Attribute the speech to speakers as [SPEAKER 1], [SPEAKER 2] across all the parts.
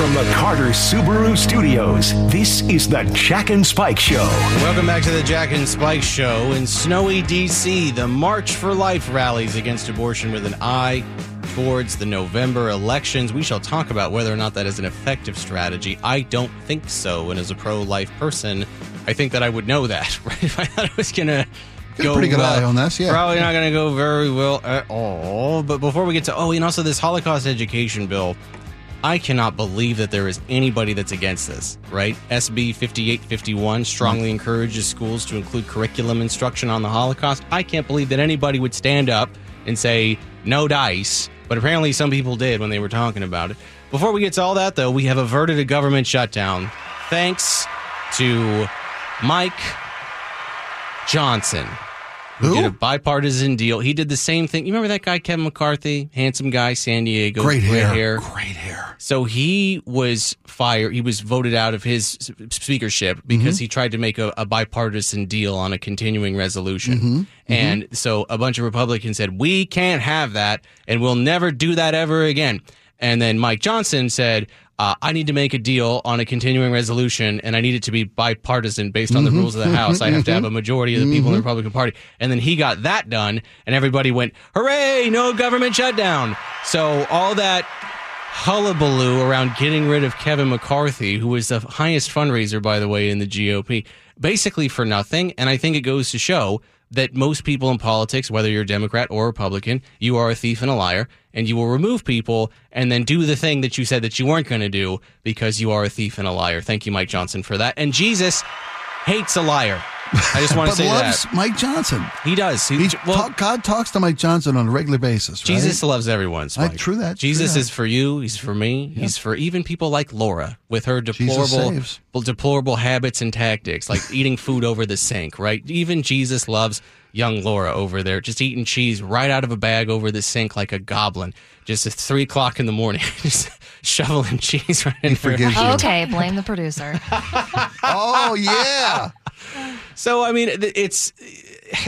[SPEAKER 1] From the Carter Subaru Studios, this is the Jack and Spike Show.
[SPEAKER 2] Welcome back to the Jack and Spike Show. In snowy D.C., the March for Life rallies against abortion with an eye towards the November elections. We shall talk about whether or not that is an effective strategy. I don't think so. And as a pro life person, I think that I would know that, right? If I thought it was going to
[SPEAKER 3] go pretty good eye uh, on this, yeah.
[SPEAKER 2] Probably not going to go very well at all. But before we get to, oh, and also this Holocaust education bill, I cannot believe that there is anybody that's against this, right? SB 5851 strongly mm. encourages schools to include curriculum instruction on the Holocaust. I can't believe that anybody would stand up and say no dice, but apparently some people did when they were talking about it. Before we get to all that, though, we have averted a government shutdown thanks to Mike Johnson. Who did a bipartisan deal. He did the same thing. You remember that guy, Kevin McCarthy? Handsome guy, San Diego.
[SPEAKER 3] Great
[SPEAKER 2] gray
[SPEAKER 3] hair. Great hair.
[SPEAKER 2] So he was fired. He was voted out of his speakership because mm-hmm. he tried to make a, a bipartisan deal on a continuing resolution. Mm-hmm. Mm-hmm. And so a bunch of Republicans said, We can't have that, and we'll never do that ever again. And then Mike Johnson said, uh, I need to make a deal on a continuing resolution, and I need it to be bipartisan based on the rules of the House. I have to have a majority of the people in the Republican Party. And then he got that done, and everybody went, Hooray, no government shutdown. So all that hullabaloo around getting rid of Kevin McCarthy, who was the highest fundraiser, by the way, in the GOP, basically for nothing. And I think it goes to show that most people in politics, whether you're Democrat or Republican, you are a thief and a liar, and you will remove people and then do the thing that you said that you weren't going to do because you are a thief and a liar. Thank you, Mike Johnson, for that. And Jesus hates a liar. I just want to
[SPEAKER 3] But
[SPEAKER 2] say
[SPEAKER 3] loves
[SPEAKER 2] that.
[SPEAKER 3] Mike Johnson.
[SPEAKER 2] He does. He,
[SPEAKER 3] He,
[SPEAKER 2] well,
[SPEAKER 3] talk- God talks to Mike Johnson on a regular basis. Right?
[SPEAKER 2] Jesus loves everyone. Spike.
[SPEAKER 3] true that, true
[SPEAKER 2] Jesus
[SPEAKER 3] that.
[SPEAKER 2] is for you. He's for me. He's for even people like Laura with her deplorable, deplorable habits and tactics, like eating food over the sink. Right? Even Jesus loves young Laura over there, just eating cheese right out of a bag over the sink like a goblin. Just at three o'clock in the morning, just shoveling cheese right in her.
[SPEAKER 3] forgives.
[SPEAKER 4] Okay, blame the producer.
[SPEAKER 3] Oh yeah.
[SPEAKER 2] So I mean, it's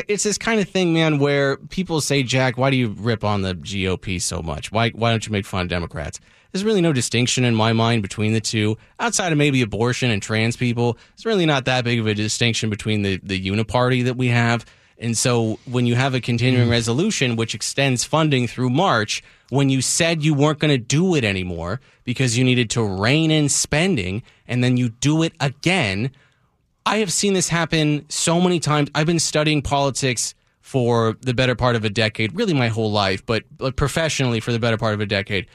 [SPEAKER 2] it's this kind of thing, man, where people say, "Jack, why do you rip on the GOP so much? Why why don't you make fun of Democrats?" There's really no distinction in my mind between the two, outside of maybe abortion and trans people. It's really not that big of a distinction between the the uniparty that we have. And so, when you have a continuing hmm. resolution which extends funding through March, when you said you weren't going to do it anymore because you needed to rein in spending, and then you do it again, I have seen this happen so many times. I've been studying politics for the better part of a decade, really my whole life, but, but professionally for the better part of a decade.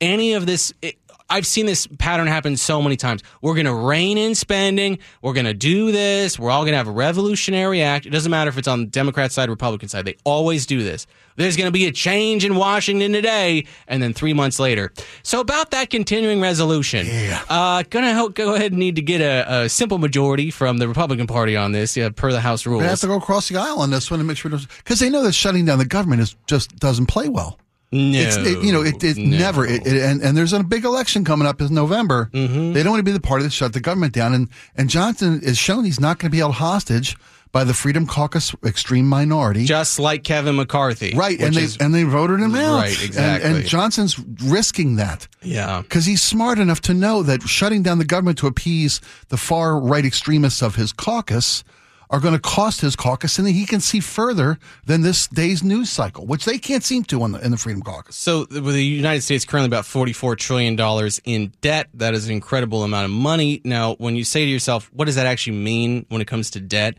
[SPEAKER 2] Any of this, it, I've seen this pattern happen so many times. We're going to rein in spending. We're going to do this. We're all going to have a revolutionary act. It doesn't matter if it's on the Democrat side, Republican side. They always do this. There's going to be a change in Washington today, and then three months later. So about that continuing resolution, uh, going to go ahead and need to get a, a simple majority from the Republican Party on this, yeah, per the House rules.
[SPEAKER 3] They have to go across the aisle on this one to make sure because they know that shutting down the government is just doesn't play well.
[SPEAKER 2] No,
[SPEAKER 3] It's it, you know it, it
[SPEAKER 2] no.
[SPEAKER 3] never it, it- and and there's a big election coming up in November.
[SPEAKER 2] Mm-hmm.
[SPEAKER 3] They don't want to be the party that shut the government down. And and Johnson is shown he's not going to be held hostage by the Freedom Caucus extreme minority.
[SPEAKER 2] just like Kevin McCarthy,
[SPEAKER 3] right, and they
[SPEAKER 2] is-
[SPEAKER 3] and they voted him out.
[SPEAKER 2] Right,
[SPEAKER 3] And-
[SPEAKER 2] exactly.
[SPEAKER 3] And, Johnson's risking that
[SPEAKER 2] yeah.
[SPEAKER 3] because he's smart enough to know that shutting down the government to appease the far right extremists of his caucus are going to cost his caucus, and he can see further than this day's news cycle, which they can't seem to the, in the Freedom Caucus.
[SPEAKER 2] So, with the United States currently about $44 trillion in debt, that is an incredible amount of money. Now, when you say to yourself, what does that actually mean when it comes to debt?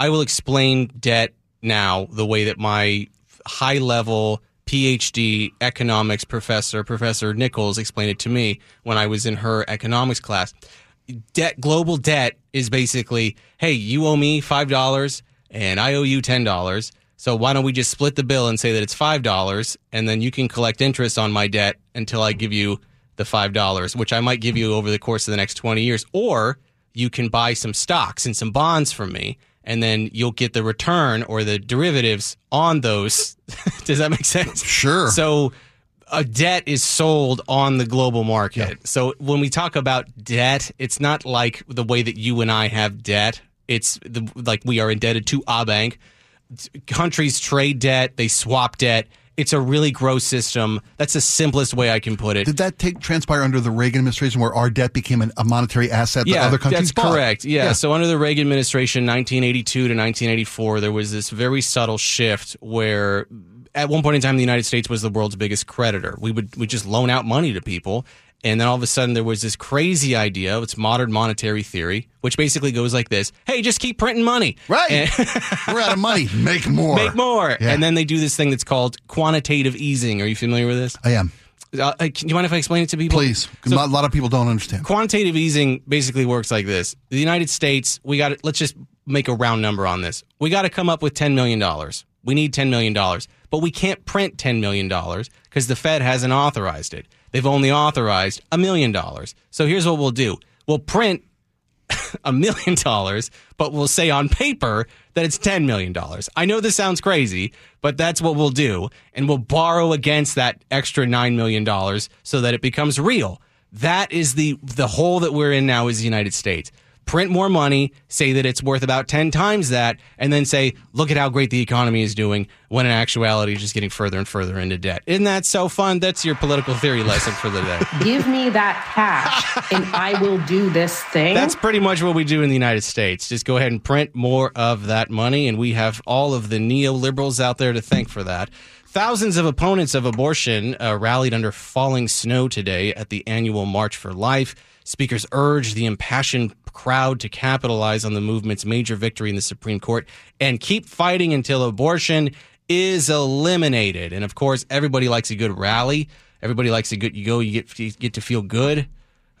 [SPEAKER 2] I will explain debt now the way that my high level PhD economics professor, Professor Nichols, explained it to me when I was in her economics class. Debt, global debt is basically, hey, you owe me $5 and I owe you $10. So why don't we just split the bill and say that it's $5 and then you can collect interest on my debt until I give you the $5, which I might give you over the course of the next 20 years. Or you can buy some stocks and some bonds from me and then you'll get the return or the derivatives on those. Does that make sense?
[SPEAKER 3] Sure.
[SPEAKER 2] So a debt is sold on the global market. So when we talk about debt, it's not like the way that you and I have debt. It's the, like we are indebted to a bank. Countries trade debt, they swap debt, It's a really gross system. That's the simplest way I can put it.
[SPEAKER 3] Did that take transpire under the Reagan administration, where our debt became an, a monetary asset that
[SPEAKER 2] yeah,
[SPEAKER 3] other countries
[SPEAKER 2] that's
[SPEAKER 3] bought?
[SPEAKER 2] correct. Yeah.
[SPEAKER 3] Yeah.
[SPEAKER 2] So under the Reagan administration, 1982 to 1984, there was this very subtle shift where, at one point in time, the United States was the world's biggest creditor. We would we just loan out money to people, and then all of a sudden there was this crazy idea. It's modern monetary theory, which basically goes like this: Hey, just keep printing money.
[SPEAKER 3] Right.
[SPEAKER 2] And-
[SPEAKER 3] We're out of money. Make more.
[SPEAKER 2] Make more.
[SPEAKER 3] Yeah.
[SPEAKER 2] And then they do this thing that's called quantitative easing. Are you familiar with this?
[SPEAKER 3] I am.
[SPEAKER 2] Uh, can you mind if I explain it to people?
[SPEAKER 3] Please. 'Cause a lot of people don't understand.
[SPEAKER 2] quantitative easing basically works like this the united states we got let's just make a round number on this we got to come up with $10 million we need $10 million but we can't print $10 million because the fed hasn't authorized it they've only authorized a million dollars so here's what we'll do we'll print a million dollars, but we'll say on paper that it's $10 million. I know this sounds crazy, but that's what we'll do. And we'll borrow against that extra $9 million so that it becomes real. That is the, the hole that we're in now as the United States. Print more money, say that it's worth about 10 times that, and then say, look at how great the economy is doing, when in actuality, it's just getting further and further into debt. Isn't that so fun? That's your political theory lesson for the day.
[SPEAKER 4] Give me that cash and I will do this thing.
[SPEAKER 2] That's pretty much what we do in the United States. Just go ahead and print more of that money, and we have all of the neoliberals out there to thank for that. Thousands of opponents of abortion uh, rallied under falling snow today at the annual March for Life. Speakers urged the impassioned crowd to capitalize on the movement's major victory in the Supreme Court and keep fighting until abortion is eliminated. And of course, everybody likes a good rally. Everybody likes a good you go, you get you get to feel good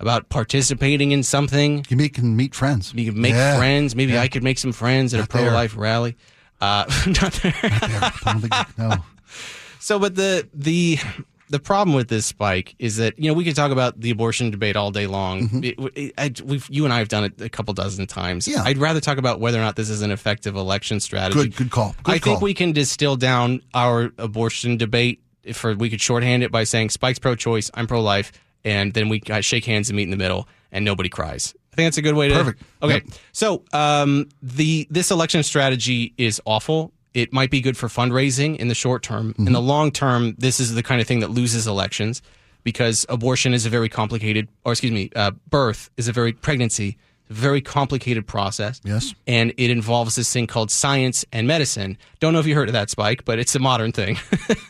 [SPEAKER 2] about participating in something.
[SPEAKER 3] You make, can meet friends.
[SPEAKER 2] You can make
[SPEAKER 3] Yeah.
[SPEAKER 2] friends. Maybe
[SPEAKER 3] Yeah.
[SPEAKER 2] I could make some friends at
[SPEAKER 3] Not
[SPEAKER 2] a pro life rally. Uh, not there.
[SPEAKER 3] Don't think- no.
[SPEAKER 2] So, but the the the problem with this spike is that you know we could talk about the abortion debate all day long. It- it- I, we've, you and I have done it a couple dozen times.
[SPEAKER 3] Mm-hmm. Yeah.
[SPEAKER 2] I'd rather talk about whether or not this is an effective election strategy.
[SPEAKER 3] Good, good call. Good
[SPEAKER 2] I think we can distill down our abortion debate. If we could shorthand it by saying Spike's pro-choice, I'm pro-life, and then we uh, shake hands and meet in the middle, and nobody cries. I think that's a good way to.
[SPEAKER 3] Perfect.
[SPEAKER 2] Okay,
[SPEAKER 3] Yep.
[SPEAKER 2] so um, the this election strategy is awful. It might be good for fundraising in the short term. In the long term, this is the kind of thing that loses elections because abortion is a very complicated, or excuse me, uh, birth is a very pregnancy, very complicated process.
[SPEAKER 3] Yes.
[SPEAKER 2] and it involves this thing called science and medicine. Don't know if you heard of that, Spike, but it's a modern thing.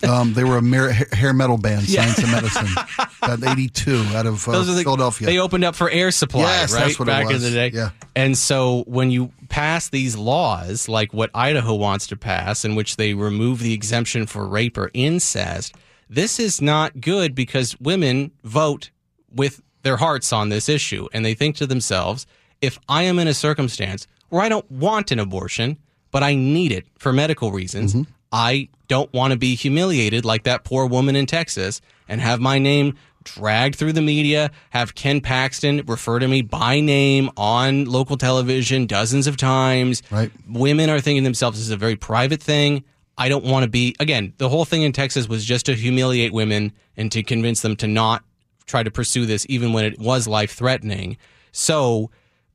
[SPEAKER 3] Um, they were a mer- hair metal band, Science and Medicine, about 82 out of uh,
[SPEAKER 2] the,
[SPEAKER 3] Philadelphia.
[SPEAKER 2] They opened up for air supply,
[SPEAKER 3] Yes,
[SPEAKER 2] right?
[SPEAKER 3] that's what it
[SPEAKER 2] Back in the day.
[SPEAKER 3] Yeah.
[SPEAKER 2] And so when you pass these laws, like what Idaho wants to pass, in which they remove the exemption for rape or incest, this is not good because women vote with their hearts on this issue. And they think to themselves, if I am in a circumstance where I don't want an abortion, but I need it for medical reasons,
[SPEAKER 3] Mm-hmm.
[SPEAKER 2] I don't want to be humiliated like that poor woman in Texas and have my name dragged through the media, have Ken Paxton refer to me by name on local television dozens of times.
[SPEAKER 3] Right.
[SPEAKER 2] Women are thinking themselves, this is a very private thing. I don't want to be, again, the whole thing in Texas was just to humiliate women and to convince them to not try to pursue this, even when it was life threatening. So,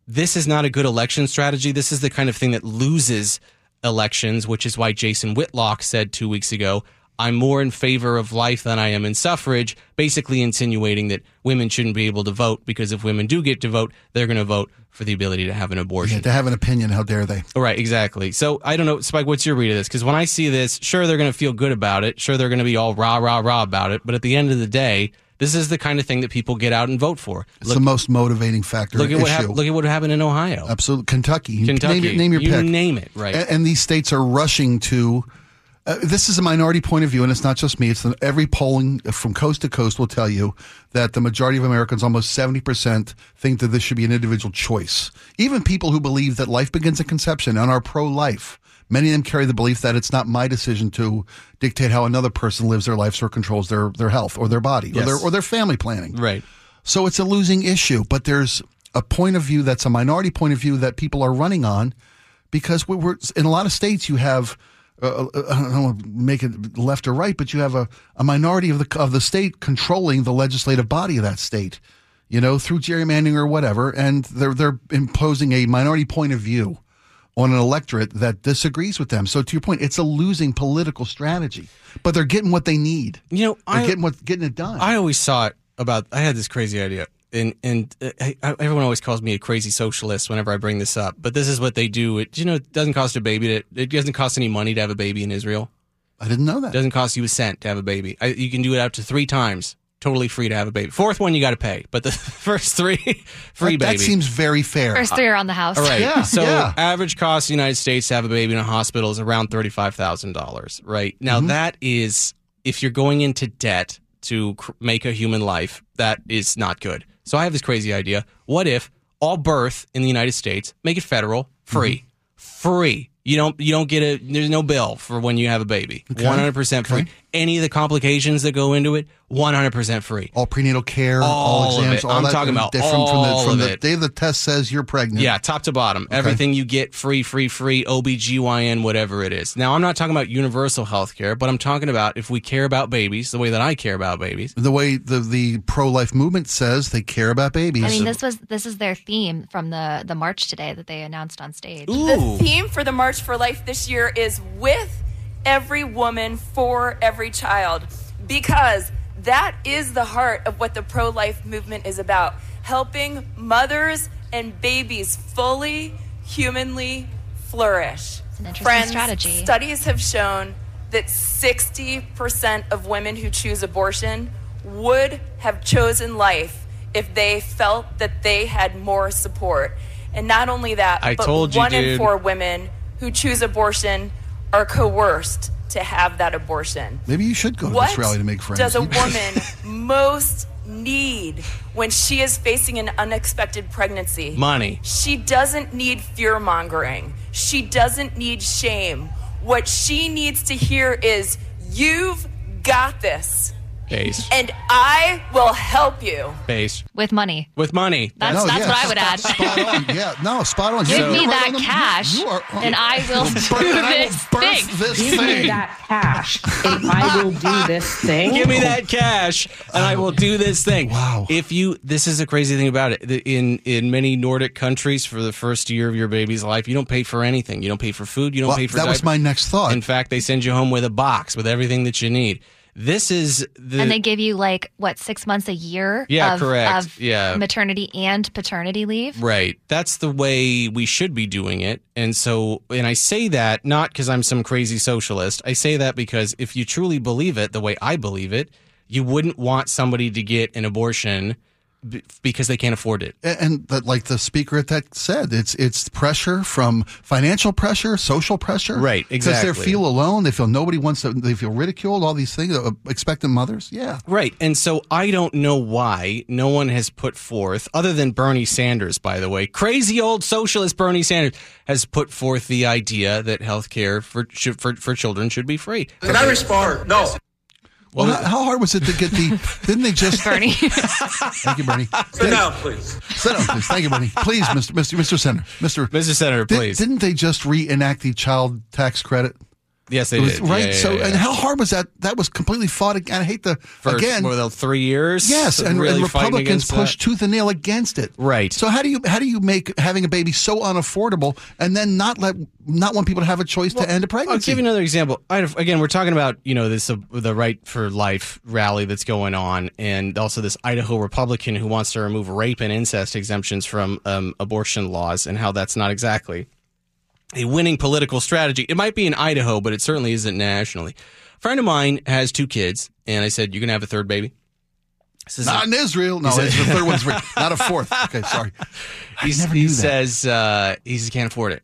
[SPEAKER 2] this is not a good election strategy. This is the kind of thing that loses elections, which is why Jason Whitlock said two weeks ago, I'm more in favor of life than I am in suffrage, basically insinuating that women shouldn't be able to vote because if women do get to vote, they're going to vote for the ability to have an abortion.
[SPEAKER 3] Yeah, to have an opinion, how dare they?
[SPEAKER 2] Right, exactly. So I don't know, Spike, what's your read of this? Because when I see this, sure, they're going to feel good about it. Sure, they're going to be all rah, rah, rah about it. But at the end of the day, this is the kind of thing that people get out and vote for.
[SPEAKER 3] It's the most motivating factor.
[SPEAKER 2] Look at what happened. Look at what happened in Ohio.
[SPEAKER 3] Absolutely, Kentucky.
[SPEAKER 2] Kentucky.
[SPEAKER 3] Name, your- name your
[SPEAKER 2] you
[SPEAKER 3] pick.
[SPEAKER 2] name it. Right.
[SPEAKER 3] and, and these states are rushing to. Uh, this is a minority point of view, and it's not just me. It's the, every polling from coast to coast will tell you that the majority of Americans, almost seventy percent, think that this should be an individual choice. Even people who believe that life begins at conception and are pro-life, many of them carry the belief that it's not my decision to dictate how another person lives their lives or controls their their health or their body or their or their family planning.
[SPEAKER 2] right.
[SPEAKER 3] So it's a losing issue, but there's a point of view that's a minority point of view that people are running on because we we're in a lot of states you have uh, uh, I don't want to make it left or right, but you have a, a minority of the of the state controlling the legislative body of that state, you know, through gerrymandering or whatever, and they're they're imposing a minority point of view on an electorate that disagrees with them. So to your point, it's a losing political strategy, but they're getting what they need.
[SPEAKER 2] You know,
[SPEAKER 3] They're
[SPEAKER 2] I
[SPEAKER 3] getting what getting it done.
[SPEAKER 2] I always saw it about. I had this crazy idea, and and uh, I- everyone always calls me a crazy socialist whenever I bring this up. But this is what they do. It you know it doesn't cost a baby to. It doesn't cost any money to have a baby in Israel.
[SPEAKER 3] I didn't know that.
[SPEAKER 2] It doesn't cost you a cent to have a baby. I, you can do it up to three times, totally free to have a baby. Fourth one you got to pay, but the first three free
[SPEAKER 3] that,
[SPEAKER 2] baby.
[SPEAKER 3] that seems very fair.
[SPEAKER 5] First three around the house.
[SPEAKER 2] All right.
[SPEAKER 3] Yeah,
[SPEAKER 2] so
[SPEAKER 3] yeah.
[SPEAKER 2] average cost in the United States to have a baby in a hospital is around thirty five thousand dollars. Right now,
[SPEAKER 3] Mm-hmm.
[SPEAKER 2] that is if you're going into debt to cr- make a human life, that is not good. So I have this crazy idea. What if all birth in the United States make it federal, free,
[SPEAKER 3] Mm-hmm.
[SPEAKER 2] free? You don't you don't get a there's no bill for when you have a baby. One hundred percent free.
[SPEAKER 3] Okay.
[SPEAKER 2] Any of the complications that go into it, one hundred percent free.
[SPEAKER 3] all prenatal care, all,
[SPEAKER 2] All of
[SPEAKER 3] exams,
[SPEAKER 2] it.
[SPEAKER 3] all
[SPEAKER 2] I'm
[SPEAKER 3] that
[SPEAKER 2] talking
[SPEAKER 3] are
[SPEAKER 2] about
[SPEAKER 3] different
[SPEAKER 2] all
[SPEAKER 3] from the from
[SPEAKER 2] of
[SPEAKER 3] the
[SPEAKER 2] it.
[SPEAKER 3] day the test says you're pregnant.
[SPEAKER 2] Yeah, top to bottom. Everything you get free, free, free, OBGYN, whatever it is. Now, I'm not talking about universal health care, but I'm talking about if we care about babies the way that I care about babies.
[SPEAKER 3] The way the the pro life movement says they care about babies.
[SPEAKER 5] I mean, this was this is their theme from the the march today that they announced on stage.
[SPEAKER 6] The theme for the March for Life this year is with every woman for every child because that is the heart of what the pro life movement is about helping mothers and babies fully, humanly flourish.
[SPEAKER 5] It's an interesting
[SPEAKER 6] Friends,
[SPEAKER 5] strategy.
[SPEAKER 6] studies have shown that 60% of women who choose abortion would have chosen life if they felt that they had more support. And not only that,
[SPEAKER 2] I
[SPEAKER 6] but
[SPEAKER 2] told you,
[SPEAKER 6] one in four women who choose abortion are coerced to have that abortion.
[SPEAKER 3] Maybe you should go to
[SPEAKER 6] What
[SPEAKER 3] this rally to make friends.
[SPEAKER 6] does a woman most need when she is facing an unexpected pregnancy?
[SPEAKER 2] Money.
[SPEAKER 6] She doesn't need fear mongering. She doesn't need shame. What she needs to hear is, You've got this,
[SPEAKER 2] Base.
[SPEAKER 6] and I will help you.
[SPEAKER 2] Base.
[SPEAKER 5] with money.
[SPEAKER 2] With money.
[SPEAKER 5] That's
[SPEAKER 3] No,
[SPEAKER 5] that's
[SPEAKER 3] yeah,
[SPEAKER 5] what I would add.
[SPEAKER 3] Spot on. Yeah, no, spot on.
[SPEAKER 5] Give
[SPEAKER 3] You're
[SPEAKER 5] me
[SPEAKER 3] right
[SPEAKER 5] that
[SPEAKER 3] on the- you-
[SPEAKER 5] cash,
[SPEAKER 3] you are-
[SPEAKER 5] and I will
[SPEAKER 3] Birth-
[SPEAKER 5] do
[SPEAKER 3] and I will
[SPEAKER 5] this thing.
[SPEAKER 3] This
[SPEAKER 4] Give me that cash and I will do this thing.
[SPEAKER 2] Give me that cash and I will do this thing.
[SPEAKER 3] Wow.
[SPEAKER 2] If you this is a crazy thing about it. In in many Nordic countries for the first year of your baby's life, you don't pay for anything. You don't pay for food, you don't
[SPEAKER 3] Well,
[SPEAKER 2] pay for
[SPEAKER 3] that was my next thought.
[SPEAKER 2] In fact, they send you home with a box with everything that you need. This is the
[SPEAKER 5] and they give you like what six months a year
[SPEAKER 2] Yeah,
[SPEAKER 5] of,
[SPEAKER 2] correct.
[SPEAKER 5] of
[SPEAKER 2] Yeah.
[SPEAKER 5] maternity and paternity leave
[SPEAKER 2] Right. That's the way we should be doing it. And so, and I say that not because I'm some crazy socialist. I say that because if you truly believe it the way I believe it, you wouldn't want somebody to get an abortion because they can't afford it.
[SPEAKER 3] and and that, like the speaker at that said, it's it's pressure from financial pressure, social pressure,
[SPEAKER 2] Right,
[SPEAKER 3] Because they
[SPEAKER 2] exactly.
[SPEAKER 3] feel alone, they feel nobody wants to, they feel ridiculed, all these things. Uh, expectant mothers, yeah.
[SPEAKER 2] Right. And so I don't know why no one has put forth, other than Bernie Sanders, by the way, crazy old socialist Bernie Sanders has put forth the idea that health care for, for, for children should be free.
[SPEAKER 7] Can I respond? No.
[SPEAKER 3] Well, how, how hard was it to get the? Didn't they just?
[SPEAKER 5] Bernie.
[SPEAKER 3] Thank you, Bernie.
[SPEAKER 7] Sit down, please.
[SPEAKER 3] Sit down, please. Thank you, Bernie. Please, Mr. Mr. Mr. Senator, Mr.
[SPEAKER 2] Mr. Senator,
[SPEAKER 3] Did,
[SPEAKER 2] please.
[SPEAKER 3] Didn't they just reenact the child tax credit?
[SPEAKER 2] Yes, they
[SPEAKER 3] It was
[SPEAKER 2] did.
[SPEAKER 3] right.
[SPEAKER 2] Yeah, yeah,
[SPEAKER 3] so,
[SPEAKER 2] yeah,
[SPEAKER 3] and how hard was that? That was completely fought. ag- I hate the
[SPEAKER 2] for
[SPEAKER 3] again.
[SPEAKER 2] what, three years.
[SPEAKER 3] Yes, and,
[SPEAKER 2] really
[SPEAKER 3] and Republicans pushed
[SPEAKER 2] that?
[SPEAKER 3] tooth and nail against it.
[SPEAKER 2] Right.
[SPEAKER 3] So how do you how do you make having a baby so unaffordable and then not let not want people to have a choice to end a pregnancy?
[SPEAKER 2] I'll give you another example. I, again, we're talking about you know this uh, the right for life rally that's going on, and also this Idaho Republican who wants to remove rape and incest exemptions from um, abortion laws, and how that's not exactly a winning political strategy. It might be in Idaho, but it certainly isn't nationally. A friend of mine has two kids, and I said, "You're gonna have a third baby." Says-
[SPEAKER 3] not in Israel. No, it's the third one's. Not a fourth. Okay, sorry. I
[SPEAKER 2] He's-
[SPEAKER 3] never
[SPEAKER 2] he
[SPEAKER 3] that.
[SPEAKER 2] says uh, he says, can't afford it.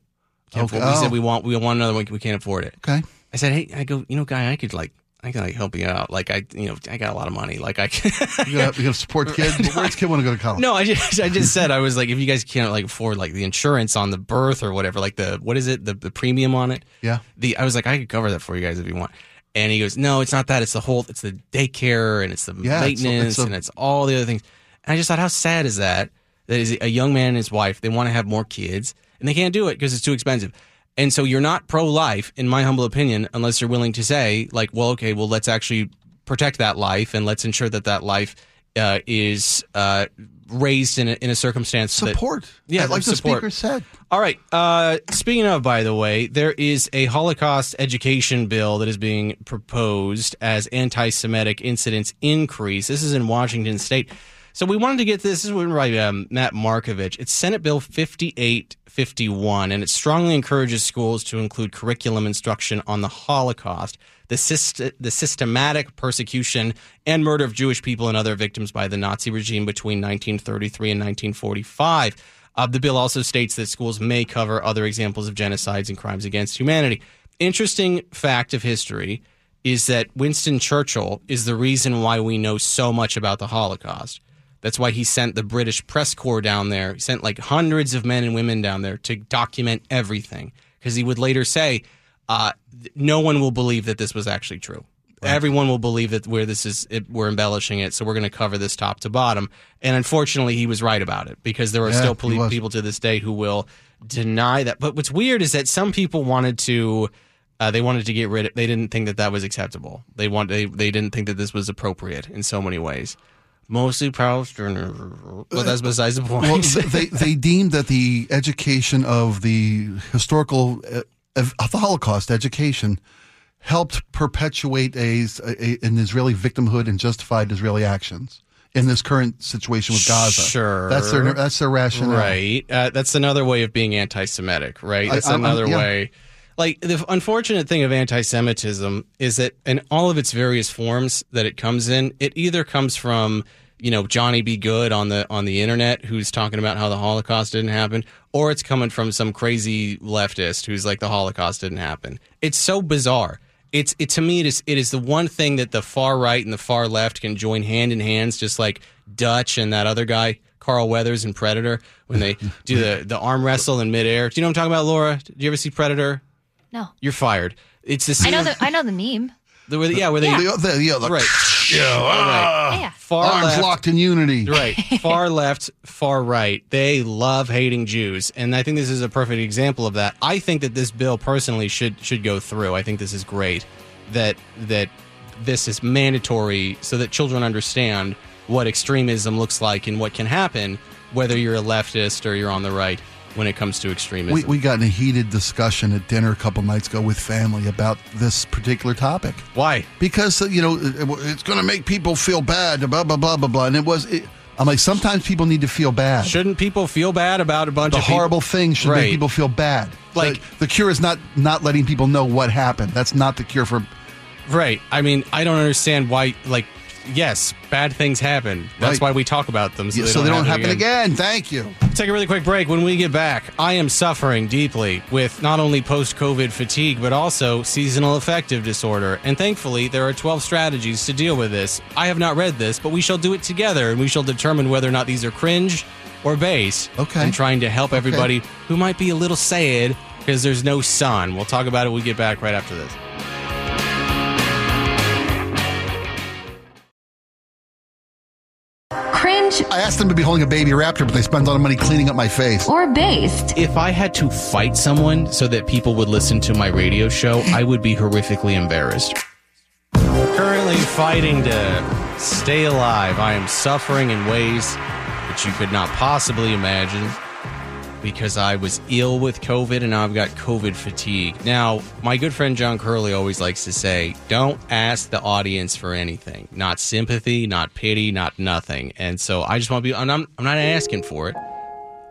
[SPEAKER 2] Can't
[SPEAKER 3] Okay.
[SPEAKER 2] afford- He
[SPEAKER 3] Oh.
[SPEAKER 2] said we want we want another one. We can't afford it.
[SPEAKER 3] Okay.
[SPEAKER 2] I said, hey, I go, you know, guy, I could like, I can like help you out. Like I, you know, I got a lot of money. Like I can.
[SPEAKER 3] You gotta, you gotta support kids. But where's kid want to go to college?
[SPEAKER 2] no, I just, I just said I was like, if you guys can't like afford like the insurance on the birth or whatever, like the what is it, the the premium on it.
[SPEAKER 3] Yeah.
[SPEAKER 2] The I was like, I could cover that for you guys if you want. And he goes, no, it's not that. It's the whole, it's the daycare and it's the
[SPEAKER 3] Yeah, it's a-
[SPEAKER 2] maintenance
[SPEAKER 3] it's a-
[SPEAKER 2] and it's all the other things. And I just thought, how sad is that? That is a young man and his wife. They want to have more kids and they can't do it because it's too expensive. And so you're not pro life, in my humble opinion, unless you're willing to say, like, well, okay, well, let's actually protect that life and let's ensure that that life uh, is uh, raised in a, in a circumstance that-
[SPEAKER 3] Support.
[SPEAKER 2] yeah,
[SPEAKER 3] like the
[SPEAKER 2] support.
[SPEAKER 3] speaker said.
[SPEAKER 2] All right. Uh, speaking of, by the way, there is a Holocaust education bill that is being proposed as anti-Semitic incidents increase. This is in Washington State. So we wanted to get this. This is by um, Matt Markovich. It's Senate Bill 5851, and it strongly encourages schools to include curriculum instruction on the Holocaust, the, syst- the systematic persecution and murder of Jewish people and other victims by the Nazi regime between 1933 and 1945. Uh, the bill also states that schools may cover other examples of genocides and crimes against humanity. Interesting fact of history is that Winston Churchill is the reason why we know so much about the Holocaust. That's why he sent the British press corps down there. He sent like hundreds of men and women down there to document everything because he would later say, uh, no one will believe that this was actually true. Everyone will believe that where this is, it, we're embellishing it. So we're going to cover this top to bottom. And unfortunately, he was right about it because there are
[SPEAKER 3] Yeah,
[SPEAKER 2] still poli- people to this day who will deny that. But what's weird is that some people wanted to, uh, they wanted to get rid of. They didn't think that that was acceptable. They want they they didn't think that this was appropriate in so many ways. Mostly Protestant, but that's besides the point.
[SPEAKER 3] Well, they they deemed that the education of the historical uh, of the Holocaust education helped perpetuate a, a an Israeli victimhood and justified Israeli actions in this current situation with Gaza.
[SPEAKER 2] Sure.
[SPEAKER 3] that's their that's their rationale.
[SPEAKER 2] Right. Uh, that's another way of being anti-Semitic, right? That's
[SPEAKER 3] I'm-
[SPEAKER 2] another
[SPEAKER 3] yeah.
[SPEAKER 2] way. Like the unfortunate thing of anti-Semitism is that in all of its various forms that it comes in, it either comes from you know Johnny B. Good on the on the internet who's talking about how the Holocaust didn't happen, or it's coming from some crazy leftist who's like the Holocaust didn't happen. It's so bizarre. It's it to me it is it is the one thing that the far right and the far left can join hand in hands, just like Dutch and that other guy Carl Weathers in Predator when they do the the arm wrestle in midair. Do you know what I'm talking about, Laura? Do you ever see Predator?
[SPEAKER 5] No,
[SPEAKER 2] You're fired. It's the
[SPEAKER 5] I know the I know the meme.
[SPEAKER 2] the, where- yeah, where they
[SPEAKER 5] Yeah.
[SPEAKER 3] The, the, yeah, the
[SPEAKER 2] right,
[SPEAKER 3] Ah.
[SPEAKER 2] right.
[SPEAKER 5] Yeah.
[SPEAKER 2] far
[SPEAKER 3] arms
[SPEAKER 2] left,
[SPEAKER 3] locked in unity.
[SPEAKER 2] right, far left, far right. They love hating Jews, and I think this is a perfect example of that. I think that this bill personally should should go through. I think this is great that that this is mandatory so that children understand what extremism looks like and what can happen whether you're a leftist or you're on the right when it comes to extremism.
[SPEAKER 3] We, we got in a heated discussion at dinner a couple nights ago with family about this particular topic.
[SPEAKER 2] Why?
[SPEAKER 3] because uh, you know it- it's going to make people feel bad blah blah blah blah blah and it was it, i'm like sometimes people need to feel bad
[SPEAKER 2] Shouldn't people feel bad about a bunch
[SPEAKER 3] the
[SPEAKER 2] of people-
[SPEAKER 3] horrible things should
[SPEAKER 2] Right.
[SPEAKER 3] make people feel bad
[SPEAKER 2] Like-
[SPEAKER 3] the, the cure is not not letting people know what happened that's not the cure for
[SPEAKER 2] Right. I mean, I don't understand why. Like, yes, bad things happen. That's
[SPEAKER 3] Right.
[SPEAKER 2] why we talk about them, so,
[SPEAKER 3] so
[SPEAKER 2] they,
[SPEAKER 3] they
[SPEAKER 2] don't
[SPEAKER 3] don't happen again. thank you
[SPEAKER 2] Take a really quick break. When we get back, I am suffering deeply with not only post-COVID fatigue, but also seasonal affective disorder. And thankfully, there are 12 strategies to deal with this. I have not read this, but we shall do it together, and we shall determine whether or not these are cringe or base.
[SPEAKER 3] Okay.
[SPEAKER 2] I'm trying to help everybody who might be a little sad because there's no sun. We'll talk about it when we get back right after this.
[SPEAKER 3] I asked them to be holding a baby raptor but they spend a lot of money cleaning up my face
[SPEAKER 8] or based.
[SPEAKER 2] If I had to fight someone so that people would listen to my radio show, I would be horrifically embarrassed. Currently fighting to stay alive, I am suffering in ways that you could not possibly imagine because I was ill with COVID and now I've got COVID fatigue. Now, my good friend John Curley always likes to say, don't ask the audience for anything. Not sympathy, not pity, not nothing. And so I just want to be, and I'm, I'm not asking for it.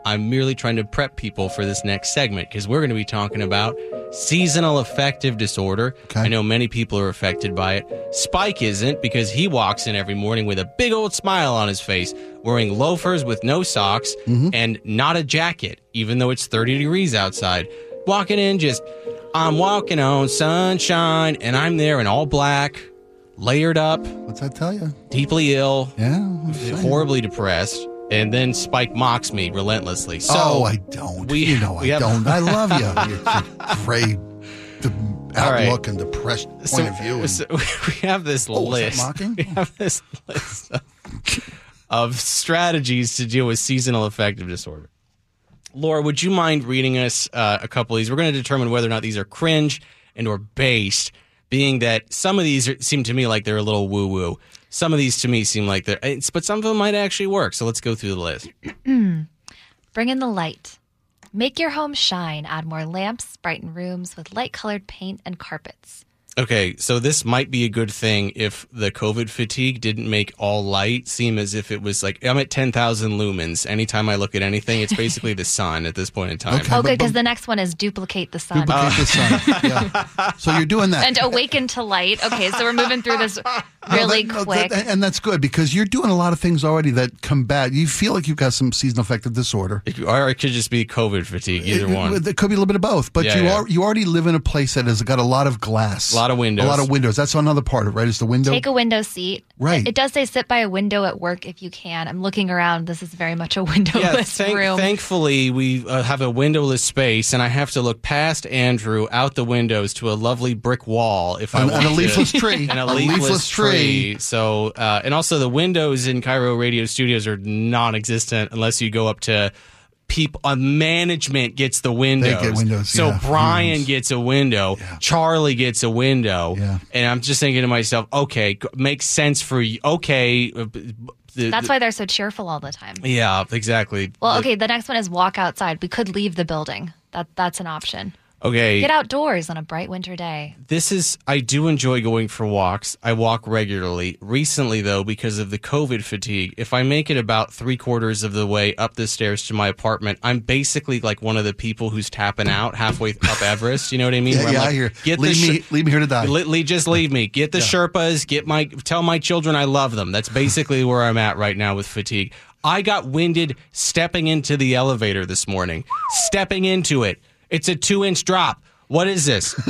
[SPEAKER 2] I'm merely trying to prep people for this next segment because we're going to be talking about seasonal affective disorder.
[SPEAKER 3] Okay.
[SPEAKER 2] I know many people are affected by it. Spike isn't because he walks in every morning with a big old smile on his face, wearing loafers with no socks mm-hmm. and not a jacket, even though it's 30 degrees outside. Walking in just, I'm walking on sunshine, and I'm there in all black, layered up,
[SPEAKER 3] what's that tell you
[SPEAKER 2] deeply ill,
[SPEAKER 3] yeah
[SPEAKER 2] horribly depressed. And then Spike mocks me relentlessly. So
[SPEAKER 3] oh i don't
[SPEAKER 2] we-
[SPEAKER 3] you know i
[SPEAKER 2] have-
[SPEAKER 3] don't i love you Your gray the
[SPEAKER 2] All right.
[SPEAKER 3] outlook and depressed point
[SPEAKER 2] so,
[SPEAKER 3] of view and,
[SPEAKER 2] so we have this
[SPEAKER 3] Oh,
[SPEAKER 2] list.
[SPEAKER 3] mocking?
[SPEAKER 2] We have this list of, of strategies to deal with seasonal affective disorder. Laura, would you mind reading us uh, a couple of these? We're going to determine whether or not these are cringe and or based, being that some of these are, seem to me like they're a little woo woo. Some of these to me seem like they're, but some of them might actually work. So let's go through the list.
[SPEAKER 5] Bring in the light. Make your home shine. Add more lamps, brighten rooms with light colored paint and carpets.
[SPEAKER 2] Okay, so this might be a good thing if the COVID fatigue didn't make all light seem as if it was like I'm at 10,000 lumens. Anytime I look at anything, it's basically the sun at this point in time.
[SPEAKER 3] Okay.
[SPEAKER 5] Oh, good, because
[SPEAKER 3] but-
[SPEAKER 5] the next one is duplicate the sun.
[SPEAKER 3] Duplicate the sun. Yeah. So you're doing that.
[SPEAKER 5] and awaken to light. Okay, so we're moving through this
[SPEAKER 3] No,
[SPEAKER 5] really
[SPEAKER 3] that- no,
[SPEAKER 5] quick.
[SPEAKER 3] that- and that's good because you're doing a lot of things already that combat. You feel like you've got some seasonal affective disorder.
[SPEAKER 2] It- or it could just be COVID fatigue, either
[SPEAKER 3] It-
[SPEAKER 2] one.
[SPEAKER 3] It, could be a little bit of both, but
[SPEAKER 2] Yeah,
[SPEAKER 3] you
[SPEAKER 2] yeah.
[SPEAKER 3] are you already live in a place that has got a lot of glass,
[SPEAKER 2] A lot of windows.
[SPEAKER 3] a lot of windows. That's another part of it, right? Is the window?
[SPEAKER 5] Take a window seat.
[SPEAKER 3] Right.
[SPEAKER 5] It does say sit by a window at work if you can. I'm looking around. This is very much a windowless
[SPEAKER 2] yeah, thank-
[SPEAKER 5] room.
[SPEAKER 2] thankfully we uh, have a windowless space, and I have to look past Andrew out the windows to a lovely brick wall if I
[SPEAKER 3] And-
[SPEAKER 2] want
[SPEAKER 3] and a
[SPEAKER 2] to-
[SPEAKER 3] leafless tree.
[SPEAKER 2] and a,
[SPEAKER 3] A
[SPEAKER 2] leafless,
[SPEAKER 3] leafless
[SPEAKER 2] tree.
[SPEAKER 3] tree.
[SPEAKER 2] So, uh, and also the windows in KIRO Radio Studios are non-existent unless you go up to. People, uh, management gets the windows.
[SPEAKER 3] get windows,
[SPEAKER 2] So
[SPEAKER 3] yeah.
[SPEAKER 2] Brian
[SPEAKER 3] Humans.
[SPEAKER 2] gets a window. Charlie gets a window.
[SPEAKER 3] Yeah.
[SPEAKER 2] And I'm just thinking to myself, okay, makes sense for you. Okay, uh, b- b- the-
[SPEAKER 5] That's why they're so cheerful all the time.
[SPEAKER 2] yeah, exactly.
[SPEAKER 5] Well,
[SPEAKER 2] The-
[SPEAKER 5] okay, the next one is walk outside. We could leave the building. That that's an option.
[SPEAKER 2] Okay.
[SPEAKER 5] Get outdoors on a bright winter day.
[SPEAKER 2] This is I do enjoy going for walks. I walk regularly. Recently though, because of the COVID fatigue, if I make it about three quarters of the way up the stairs to my apartment, I'm basically like one of the people who's tapping out halfway up Everest. You know what I mean?
[SPEAKER 3] Yeah,
[SPEAKER 2] Where I'm
[SPEAKER 3] yeah,
[SPEAKER 2] like,
[SPEAKER 3] I hear.
[SPEAKER 2] Get
[SPEAKER 3] leave
[SPEAKER 2] the
[SPEAKER 3] me, leave me here to die.
[SPEAKER 2] Le- le- just leave me. Get the Sherpas. Get my. Tell my children I love them. That's basically where I'm at right now with fatigue. I got winded stepping into the elevator this morning. Stepping into it. It's a two inch drop. What is this?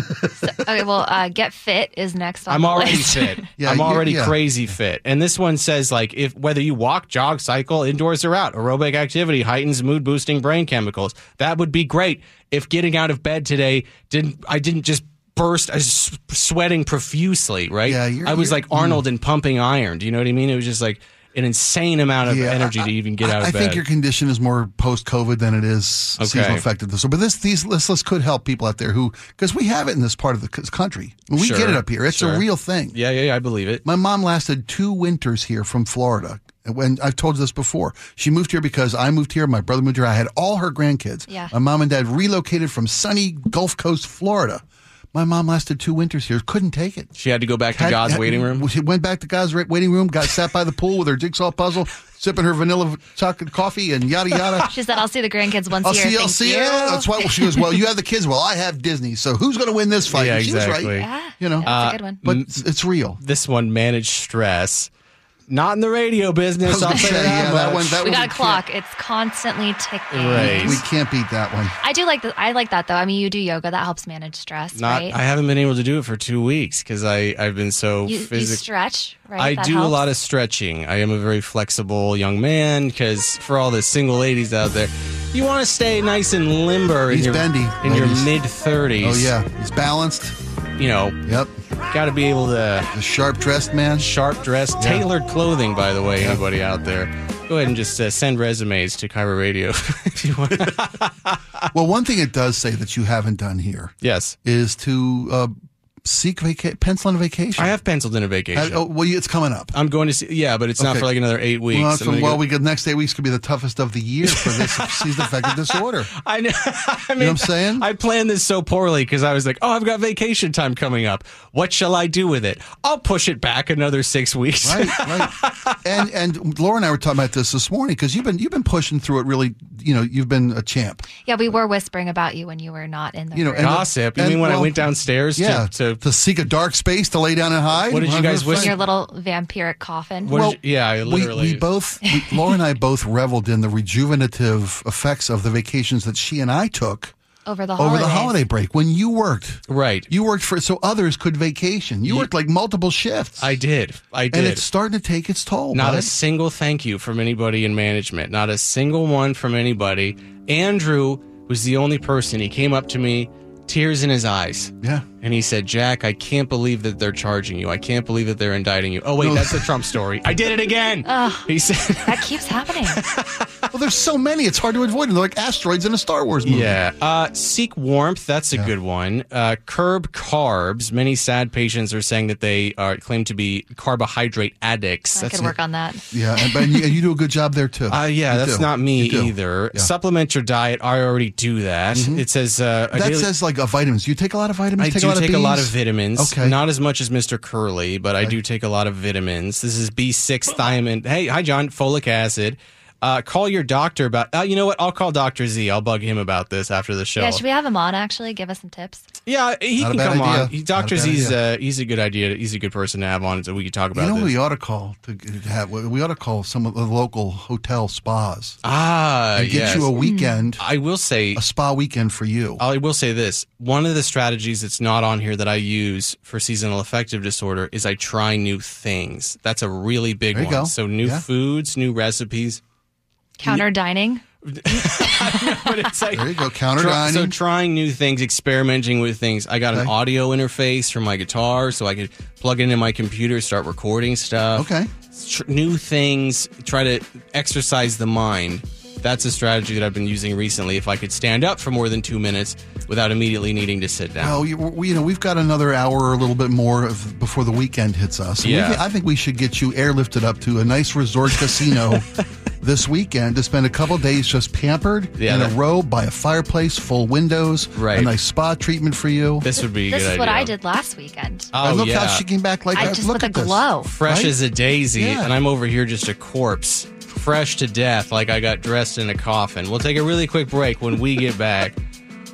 [SPEAKER 5] Okay, well, uh, get fit is next on
[SPEAKER 2] I'm already fit.
[SPEAKER 3] Yeah,
[SPEAKER 2] I'm already
[SPEAKER 3] yeah.
[SPEAKER 2] crazy fit. And this one says like if whether you walk, jog, cycle, indoors or out, aerobic activity heightens mood boosting brain chemicals. That would be great. If getting out of bed today didn't I didn't just burst I was sweating profusely, right?
[SPEAKER 3] Yeah, you're-
[SPEAKER 2] I was like Arnold and pumping iron. Do you know what I mean? It was just like an insane amount of
[SPEAKER 3] Yeah,
[SPEAKER 2] energy
[SPEAKER 3] I-
[SPEAKER 2] to even get
[SPEAKER 3] I,
[SPEAKER 2] out of
[SPEAKER 3] I
[SPEAKER 2] bed.
[SPEAKER 3] think your condition is more post COVID than it is
[SPEAKER 2] Okay.
[SPEAKER 3] seasonal affective disorder. But this these this list could help people out there who because we have it in this part of the country. We
[SPEAKER 2] Sure,
[SPEAKER 3] get it up here. It's
[SPEAKER 2] sure.
[SPEAKER 3] a real thing.
[SPEAKER 2] yeah, yeah, yeah, I believe it.
[SPEAKER 3] My mom lasted two winters here from Florida. And When I've told you this before, she moved here because I moved here. My brother moved here. I had all her grandkids.
[SPEAKER 5] Yeah.
[SPEAKER 3] My mom and dad relocated from sunny Gulf Coast, Florida. My mom lasted two winters here. Couldn't take it.
[SPEAKER 2] She had to go back to God's
[SPEAKER 3] had-
[SPEAKER 2] waiting room.
[SPEAKER 3] She went back to God's waiting room, got sat by the pool with her jigsaw puzzle, sipping her vanilla chocolate coffee, and yada yada.
[SPEAKER 5] She said, "I'll see the grandkids once
[SPEAKER 3] I'll
[SPEAKER 5] a year."
[SPEAKER 3] see you. I'll
[SPEAKER 5] Thank
[SPEAKER 3] see you.
[SPEAKER 5] you.
[SPEAKER 3] That's why she goes. Well, you have the kids. Well, I have Disney. So who's going to win this fight?
[SPEAKER 2] Yeah,
[SPEAKER 3] And she was
[SPEAKER 2] exactly.
[SPEAKER 3] right.
[SPEAKER 5] Yeah,
[SPEAKER 3] You know,
[SPEAKER 5] that's a uh, good one.
[SPEAKER 3] but it's, it's real.
[SPEAKER 2] This one managed stress. Not in the radio business.
[SPEAKER 3] I was
[SPEAKER 2] I'll say
[SPEAKER 3] say,
[SPEAKER 2] that
[SPEAKER 3] yeah, that one. That
[SPEAKER 5] we
[SPEAKER 3] one
[SPEAKER 5] got a clock. It's constantly ticking.
[SPEAKER 2] Right.
[SPEAKER 3] We can't beat that one.
[SPEAKER 5] I do like the, I like that though. I mean, you do yoga. That helps manage stress,
[SPEAKER 2] Not,
[SPEAKER 5] right?
[SPEAKER 2] I haven't been able to do it for two weeks because I I've been so
[SPEAKER 5] you, you
[SPEAKER 2] physical.
[SPEAKER 5] stretch, right?
[SPEAKER 2] I
[SPEAKER 5] That
[SPEAKER 2] do a lot of stretching. I am a very flexible young man because for all the single ladies out there, you want to stay nice and limber in your
[SPEAKER 3] bendy,
[SPEAKER 2] in your mid thirties.
[SPEAKER 3] Oh yeah, he's balanced.
[SPEAKER 2] you know,
[SPEAKER 3] Yep,
[SPEAKER 2] got to be able to
[SPEAKER 3] the sharp dressed man.
[SPEAKER 2] sharp dress, tailored clothing. By the way, anybody out there, go ahead and just uh, send resumes to KIRO Radio if you want.
[SPEAKER 3] Well, one thing it does say that you haven't done here
[SPEAKER 2] yes,
[SPEAKER 3] is to uh, seek vaca- pencil in a vacation.
[SPEAKER 2] I have penciled in a vacation.
[SPEAKER 3] Uh, oh, well, it's coming up.
[SPEAKER 2] I'm going to see. Yeah, but it's not for like another eight weeks.
[SPEAKER 3] Well,
[SPEAKER 2] I'm
[SPEAKER 3] so, well
[SPEAKER 2] go-
[SPEAKER 3] we get next eight weeks could be the toughest of the year for this season affected disorder.
[SPEAKER 2] I know. I mean,
[SPEAKER 3] what I'm saying?
[SPEAKER 2] I planned this so poorly because I was like, "Oh, I've got vacation time coming up. What shall I do with it? I'll push it back another six weeks."
[SPEAKER 3] Right, right. And and Laura and I were talking about this this morning because you've been you've been pushing through it really. You know, you've been a champ.
[SPEAKER 5] Yeah, we were whispering about you when you were not in the
[SPEAKER 3] You know,
[SPEAKER 5] room.
[SPEAKER 3] and-
[SPEAKER 2] Gossip. You
[SPEAKER 3] and,
[SPEAKER 2] mean when I went downstairs
[SPEAKER 3] Yeah,
[SPEAKER 2] to, to
[SPEAKER 3] to seek a dark space to lay down and hide.
[SPEAKER 2] What did you guys
[SPEAKER 3] we're
[SPEAKER 2] wish-
[SPEAKER 5] in your little vampiric coffin.
[SPEAKER 2] What
[SPEAKER 3] Well,
[SPEAKER 2] you- yeah, I
[SPEAKER 3] we, we both, we, Laura and I both reveled in the rejuvenative effects of the vacations that she and I took
[SPEAKER 5] over the
[SPEAKER 3] over the holiday break when you worked.
[SPEAKER 2] right.
[SPEAKER 3] You worked for so others could vacation. You
[SPEAKER 2] Ye-
[SPEAKER 3] worked like multiple shifts.
[SPEAKER 2] I did. I did.
[SPEAKER 3] and it's starting to take its toll.
[SPEAKER 2] Not
[SPEAKER 3] bud.
[SPEAKER 2] a single thank you from anybody in management. Not a single one from anybody. Andrew was the only person. He came up to me, tears in his eyes.
[SPEAKER 3] yeah.
[SPEAKER 2] And he said, Jack, I can't believe that they're charging you. I can't believe that they're indicting you. Oh, wait,
[SPEAKER 3] No.
[SPEAKER 2] that's the Trump story. I did it again. He said,
[SPEAKER 5] That keeps happening.
[SPEAKER 3] well, there's so many; it's hard to avoid them. They're like asteroids in a Star Wars movie.
[SPEAKER 2] Yeah. Uh, seek warmth. That's a good one. Uh, curb carbs. Many sad patients are saying that they are claim to be carbohydrate addicts.
[SPEAKER 5] I
[SPEAKER 2] That's
[SPEAKER 5] could work on that.
[SPEAKER 3] yeah, and, and, you, and you do a good job there too.
[SPEAKER 2] Uh, yeah,
[SPEAKER 3] You
[SPEAKER 2] that's
[SPEAKER 3] do.
[SPEAKER 2] not me either.
[SPEAKER 3] Yeah. Mm-hmm.
[SPEAKER 2] Supplement your diet. I already do that. It says uh,
[SPEAKER 3] That
[SPEAKER 2] ideally-
[SPEAKER 3] says like vitamins. Do you take a lot of vitamins?
[SPEAKER 2] I
[SPEAKER 3] take
[SPEAKER 2] do
[SPEAKER 3] a lot of
[SPEAKER 2] take a lot of vitamins.
[SPEAKER 3] Okay.
[SPEAKER 2] Not as much as Mr. Curley, but I do take a lot of vitamins. This is B6 thiamine. Hey, hi, John. Folic acid. Uh, call your doctor about. Uh, you know what? I'll call Doctor Z. I'll bug him about this after the show.
[SPEAKER 5] Yeah, should we have him on actually? Give us some tips.
[SPEAKER 2] Yeah, he
[SPEAKER 3] Not a
[SPEAKER 2] can
[SPEAKER 3] bad
[SPEAKER 2] come
[SPEAKER 3] idea.
[SPEAKER 2] on. He,
[SPEAKER 3] Not a
[SPEAKER 2] Doctor
[SPEAKER 3] bad
[SPEAKER 2] Z's
[SPEAKER 3] idea.
[SPEAKER 2] uh, he's a good idea. He's a good person to have on, so we can talk about
[SPEAKER 3] You know,
[SPEAKER 2] this.
[SPEAKER 3] we ought to call to to have. We ought to call some of the local hotel spas
[SPEAKER 2] ah,
[SPEAKER 3] and get
[SPEAKER 2] yes.
[SPEAKER 3] you a weekend,
[SPEAKER 2] I will say
[SPEAKER 3] a spa weekend for you.
[SPEAKER 2] I will say this. One of the strategies that's not on here that I use for seasonal affective disorder is I try new things. That's a really big
[SPEAKER 3] There you
[SPEAKER 2] one.
[SPEAKER 3] go.
[SPEAKER 2] So new
[SPEAKER 3] Yeah.
[SPEAKER 2] foods, new recipes.
[SPEAKER 5] Counter dining.
[SPEAKER 2] But it's like
[SPEAKER 3] There you go, counter
[SPEAKER 2] try- So
[SPEAKER 3] dining.
[SPEAKER 2] trying new things, experimenting with things. I got an
[SPEAKER 3] Okay.
[SPEAKER 2] audio interface for my guitar so I could plug it into my computer, start recording stuff.
[SPEAKER 3] Okay.
[SPEAKER 2] Tr- new things, try to exercise the mind. That's a strategy that I've been using recently. If I could stand up for more than two minutes without immediately needing to sit down.
[SPEAKER 3] Well, you, we, you know, we've got another hour or a little bit more of, before the weekend hits us. And we-
[SPEAKER 2] Yeah.
[SPEAKER 3] I think we should get you airlifted up to a nice resort casino this weekend to spend a couple days just pampered
[SPEAKER 2] Yeah,
[SPEAKER 3] in a
[SPEAKER 2] that-
[SPEAKER 3] robe by a fireplace, full windows,
[SPEAKER 2] Right.
[SPEAKER 3] a nice spa treatment for you.
[SPEAKER 2] This would be a
[SPEAKER 5] This
[SPEAKER 2] good
[SPEAKER 5] is
[SPEAKER 2] idea.
[SPEAKER 5] what I did last weekend.
[SPEAKER 2] Oh,
[SPEAKER 3] and look
[SPEAKER 2] yeah.
[SPEAKER 3] how she came back like
[SPEAKER 5] I
[SPEAKER 3] that.
[SPEAKER 5] just
[SPEAKER 3] look
[SPEAKER 5] with a
[SPEAKER 3] at this.
[SPEAKER 5] glow.
[SPEAKER 2] fresh
[SPEAKER 3] Right?
[SPEAKER 2] as a daisy,
[SPEAKER 3] Yeah.
[SPEAKER 2] and I'm over here just a corpse, fresh to death, like I got dressed in a coffin. We'll take a really quick break when we get back.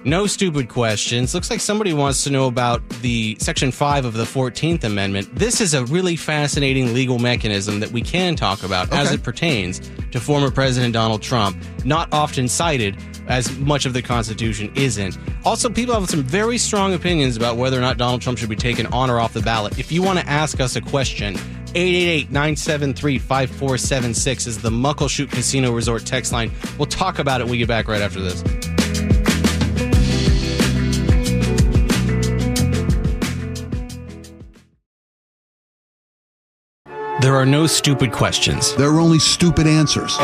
[SPEAKER 2] No stupid questions. Looks like somebody wants to know about the Section 5 of the 14th Amendment. This is a really fascinating legal mechanism that we can talk about as it pertains to former President Donald Trump, not often cited as much of the Constitution isn't. Also, people have some very strong opinions about whether or not Donald Trump should be taken on or off the ballot. If you want to ask us a question, 888-973-5476 is the Muckleshoot Casino Resort text line. We'll talk about it when we get back right after this. There are no stupid questions.
[SPEAKER 3] There are only stupid answers.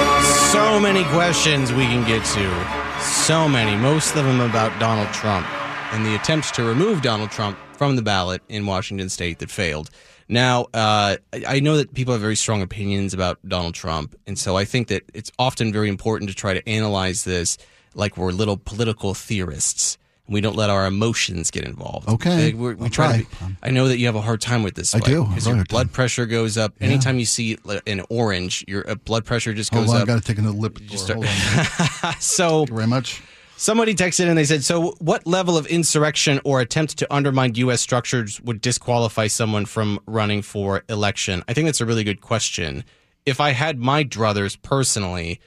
[SPEAKER 2] So many questions we can get to. So many. Most of them about Donald Trump and the attempts to remove Donald Trump from the ballot in Washington state that failed. Now, uh, I I know that people have very strong opinions about Donald Trump, and so I think that it's often very important to try to analyze this like we're little political theorists. We don't let our emotions get involved.
[SPEAKER 3] Okay.
[SPEAKER 2] We're- we
[SPEAKER 3] I'll
[SPEAKER 2] try to be- I know that you have a hard time with this.
[SPEAKER 3] I do.
[SPEAKER 2] Because your blood
[SPEAKER 3] time.
[SPEAKER 2] pressure goes up. Anytime you see an orange, your uh, blood pressure just goes
[SPEAKER 3] Hold on,
[SPEAKER 2] up.
[SPEAKER 3] I got to take another lip.
[SPEAKER 2] Just
[SPEAKER 3] Hold
[SPEAKER 2] start-
[SPEAKER 3] on.
[SPEAKER 2] so
[SPEAKER 3] Thank you very much.
[SPEAKER 2] somebody texted and they said, "So, what level of insurrection or attempt to undermine U.S. structures would disqualify someone from running for election?" I think that's a really good question. If I had my druthers personally,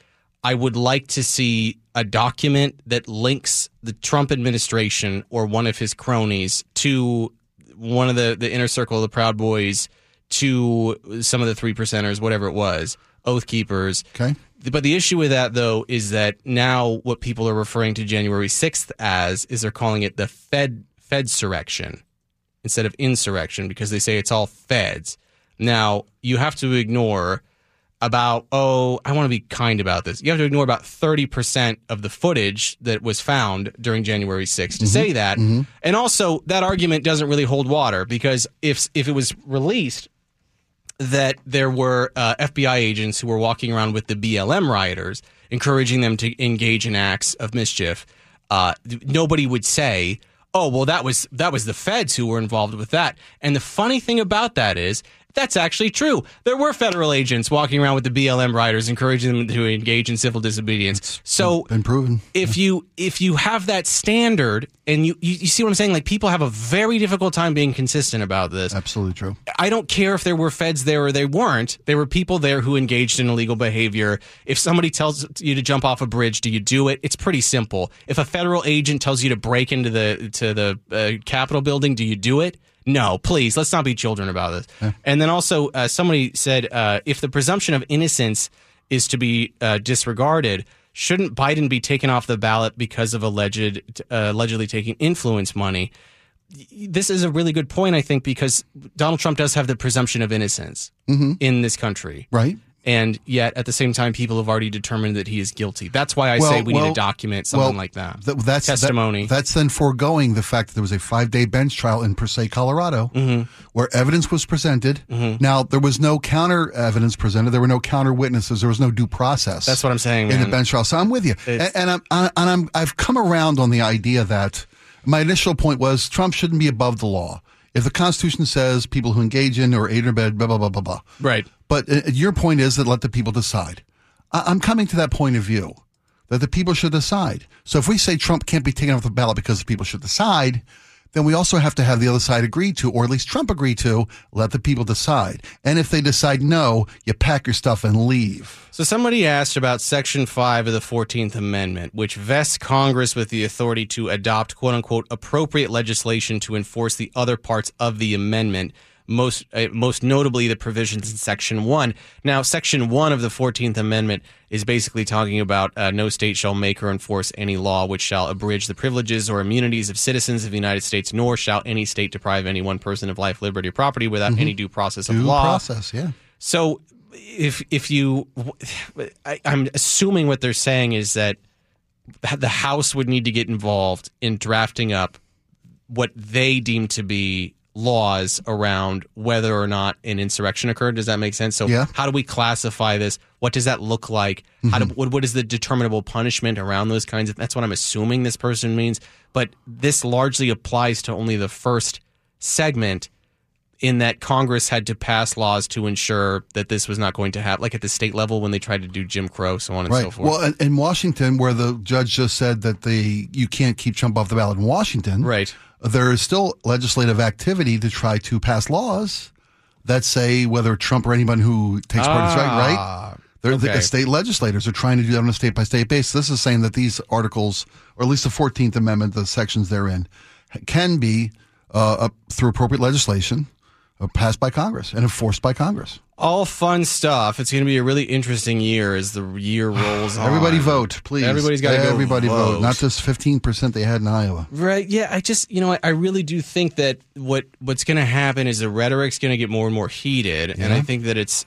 [SPEAKER 2] I would like to see a document that links the Trump administration or one of his cronies to one of the the inner circle of the Proud Boys, to some of the three percenters, whatever it was, Oath Keepers.
[SPEAKER 3] Okay.
[SPEAKER 2] But the issue with that, though, is that now what people are referring to January 6th as is they're calling it the Fed Fedsurrection instead of insurrection because they say it's all feds. Now, you have to ignore about, oh, I want to be kind about this. You have to ignore about 30% of the footage that was found during January 6th to say that. And also, that argument doesn't really hold water because if, if it was released that there were uh, FBI agents who were walking around with the BLM rioters, encouraging them to engage in acts of mischief. Uh, nobody would say, "Oh, well, that was that was the feds who were involved with that." And the funny thing about that is. That's actually true. There were federal agents walking around with the BLM riders, encouraging them to engage in civil disobedience. So,
[SPEAKER 3] Been proven.
[SPEAKER 2] if you if you have that standard, and you, you you see what I'm saying, like people have a very difficult time being consistent about this.
[SPEAKER 3] Absolutely true.
[SPEAKER 2] I don't care if there were feds there or they weren't. There were people there who engaged in illegal behavior. If somebody tells you to jump off a bridge, do you do it? It's pretty simple. If a federal agent tells you to break into the to the uh, Capitol building, do you do it? No, please. Let's not be children about this. And then also, uh, somebody said uh, if the presumption of innocence is to be uh, disregarded, shouldn't Biden be taken off the ballot because of alleged uh, allegedly taking influence money? this is a really good point, I think, because Donald Trump does have the presumption of innocence in this country.
[SPEAKER 3] Right.
[SPEAKER 2] And yet, at the same time, people have already determined that he is guilty. That's why I
[SPEAKER 3] Well,
[SPEAKER 2] say we need
[SPEAKER 3] well,
[SPEAKER 2] to document something
[SPEAKER 3] well,
[SPEAKER 2] like that.
[SPEAKER 3] th- that's that-
[SPEAKER 2] testimony.
[SPEAKER 3] that's then foregoing the fact that there was a five day bench trial in Per se, Colorado,
[SPEAKER 2] Mm-hmm.
[SPEAKER 3] where evidence was presented. Now there was no counter evidence presented. There were no counter witnesses. There was no due process.
[SPEAKER 2] That's what I'm saying,
[SPEAKER 3] in the bench trial. So I'm with you, and, and I'm and I'm I've come around on the idea that my initial point was Trump shouldn't be above the law. If the Constitution says people who engage in or aid or abet, blah blah blah blah blah.
[SPEAKER 2] right.
[SPEAKER 3] But uh, your point is that let the people decide. I- I'm coming to that point of view that the people should decide. So if we say Trump can't be taken off the ballot because the people should decide, then we also have to have the other side agree to, or at least Trump agree to, let the people decide. And if they decide no, you pack your stuff and leave.
[SPEAKER 2] So somebody asked about Section 5 of the 14th Amendment, which vests Congress with the authority to adopt quote unquote appropriate legislation to enforce the other parts of the amendment. Most, uh, most notably, the provisions in Section 1. Now, Section 1 of the 14th Amendment is basically talking about uh, no state shall make or enforce any law which shall abridge the privileges or immunities of citizens of the United States, nor shall any state deprive any one person of life, liberty, or property without any due process of law.
[SPEAKER 3] process, yeah.
[SPEAKER 2] So if if you, I, I'm assuming what they're saying is that the House would need to get involved in drafting up what they deem to be laws around whether or not an insurrection occurred. Does that make sense? So
[SPEAKER 3] Yeah.
[SPEAKER 2] how do we classify this? What does that look like? How do, mm-hmm. what, what is the determinable punishment around those kinds of? That's what I'm assuming this person means. But this largely applies to only the first segment in that Congress had to pass laws to ensure that this was not going to happen, like at the state level when they tried to do Jim Crow, so on and so forth.
[SPEAKER 3] Well, in, in Washington, where the judge just said that the you can't keep Trump off the ballot in Washington,
[SPEAKER 2] Right.
[SPEAKER 3] There is still legislative activity to try to pass laws that say whether Trump or anyone who takes part is right. Right.
[SPEAKER 2] Ah,
[SPEAKER 3] They're, the state legislators are trying to do that on a state by state basis. This is saying that these articles, or at least the Fourteenth Amendment, the sections therein, can be uh, up through appropriate legislation Uh, passed by Congress and enforced by Congress.
[SPEAKER 2] All fun stuff. It's going to be a really interesting year as the year rolls on.
[SPEAKER 3] Everybody vote, please.
[SPEAKER 2] Everybody's got to go.
[SPEAKER 3] Everybody vote.
[SPEAKER 2] vote.
[SPEAKER 3] Not just fifteen percent they had in Iowa.
[SPEAKER 2] Right. Yeah. I just, you know, I, I really do think that what what's going to happen is the rhetoric's going to get more and more heated, and I think that it's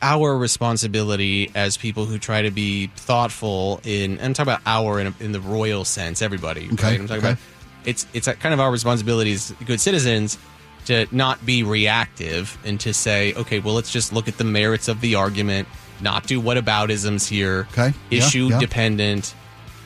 [SPEAKER 2] our responsibility as people who try to be thoughtful in. I'm talking about our in, in the royal sense. Everybody.
[SPEAKER 3] Okay,
[SPEAKER 2] Right? I'm talking
[SPEAKER 3] okay.
[SPEAKER 2] about. It's it's a, kind of our responsibility as good citizens to not be reactive and to say, okay, well, let's just look at the merits of the argument, not do whataboutisms here,
[SPEAKER 3] Okay, yeah,
[SPEAKER 2] issue
[SPEAKER 3] yeah.
[SPEAKER 2] dependent,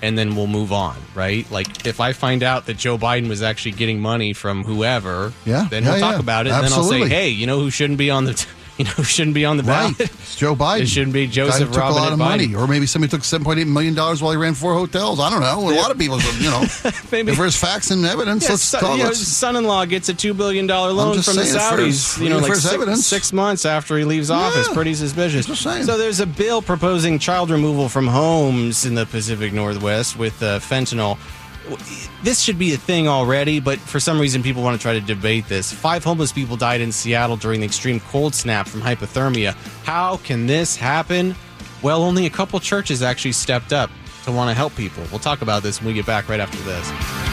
[SPEAKER 2] and then we'll move on, right? Like if I find out that Joe Biden was actually getting money from whoever,
[SPEAKER 3] Yeah,
[SPEAKER 2] then
[SPEAKER 3] yeah,
[SPEAKER 2] we'll talk about it, and then I'll say, hey, you know who shouldn't be on the, you know, shouldn't be on the ballot?
[SPEAKER 3] Right. It's Joe Biden.
[SPEAKER 2] It shouldn't be Joseph
[SPEAKER 3] took a lot of money,
[SPEAKER 2] Biden.
[SPEAKER 3] or maybe somebody took seven point eight million dollars while he ran four hotels. I don't know. A lot of people, you know,
[SPEAKER 2] Maybe-
[SPEAKER 3] if there's facts and evidence,
[SPEAKER 2] Yeah,
[SPEAKER 3] let's
[SPEAKER 2] son,
[SPEAKER 3] call
[SPEAKER 2] you know,
[SPEAKER 3] it.
[SPEAKER 2] son-in-law gets a two billion dollar loan from the
[SPEAKER 3] saying, if
[SPEAKER 2] Saudis. You know, like six, six months after he leaves office.
[SPEAKER 3] Yeah.
[SPEAKER 2] Pretty suspicious. So there's a bill proposing child removal from homes in the Pacific Northwest with uh, fentanyl. This should be a thing already, but for some reason people want to try to debate this. Five homeless people died in Seattle during the extreme cold snap from hypothermia. How can this happen? Well, only a couple churches actually stepped up to want to help people. We'll talk about this when we get back right after this.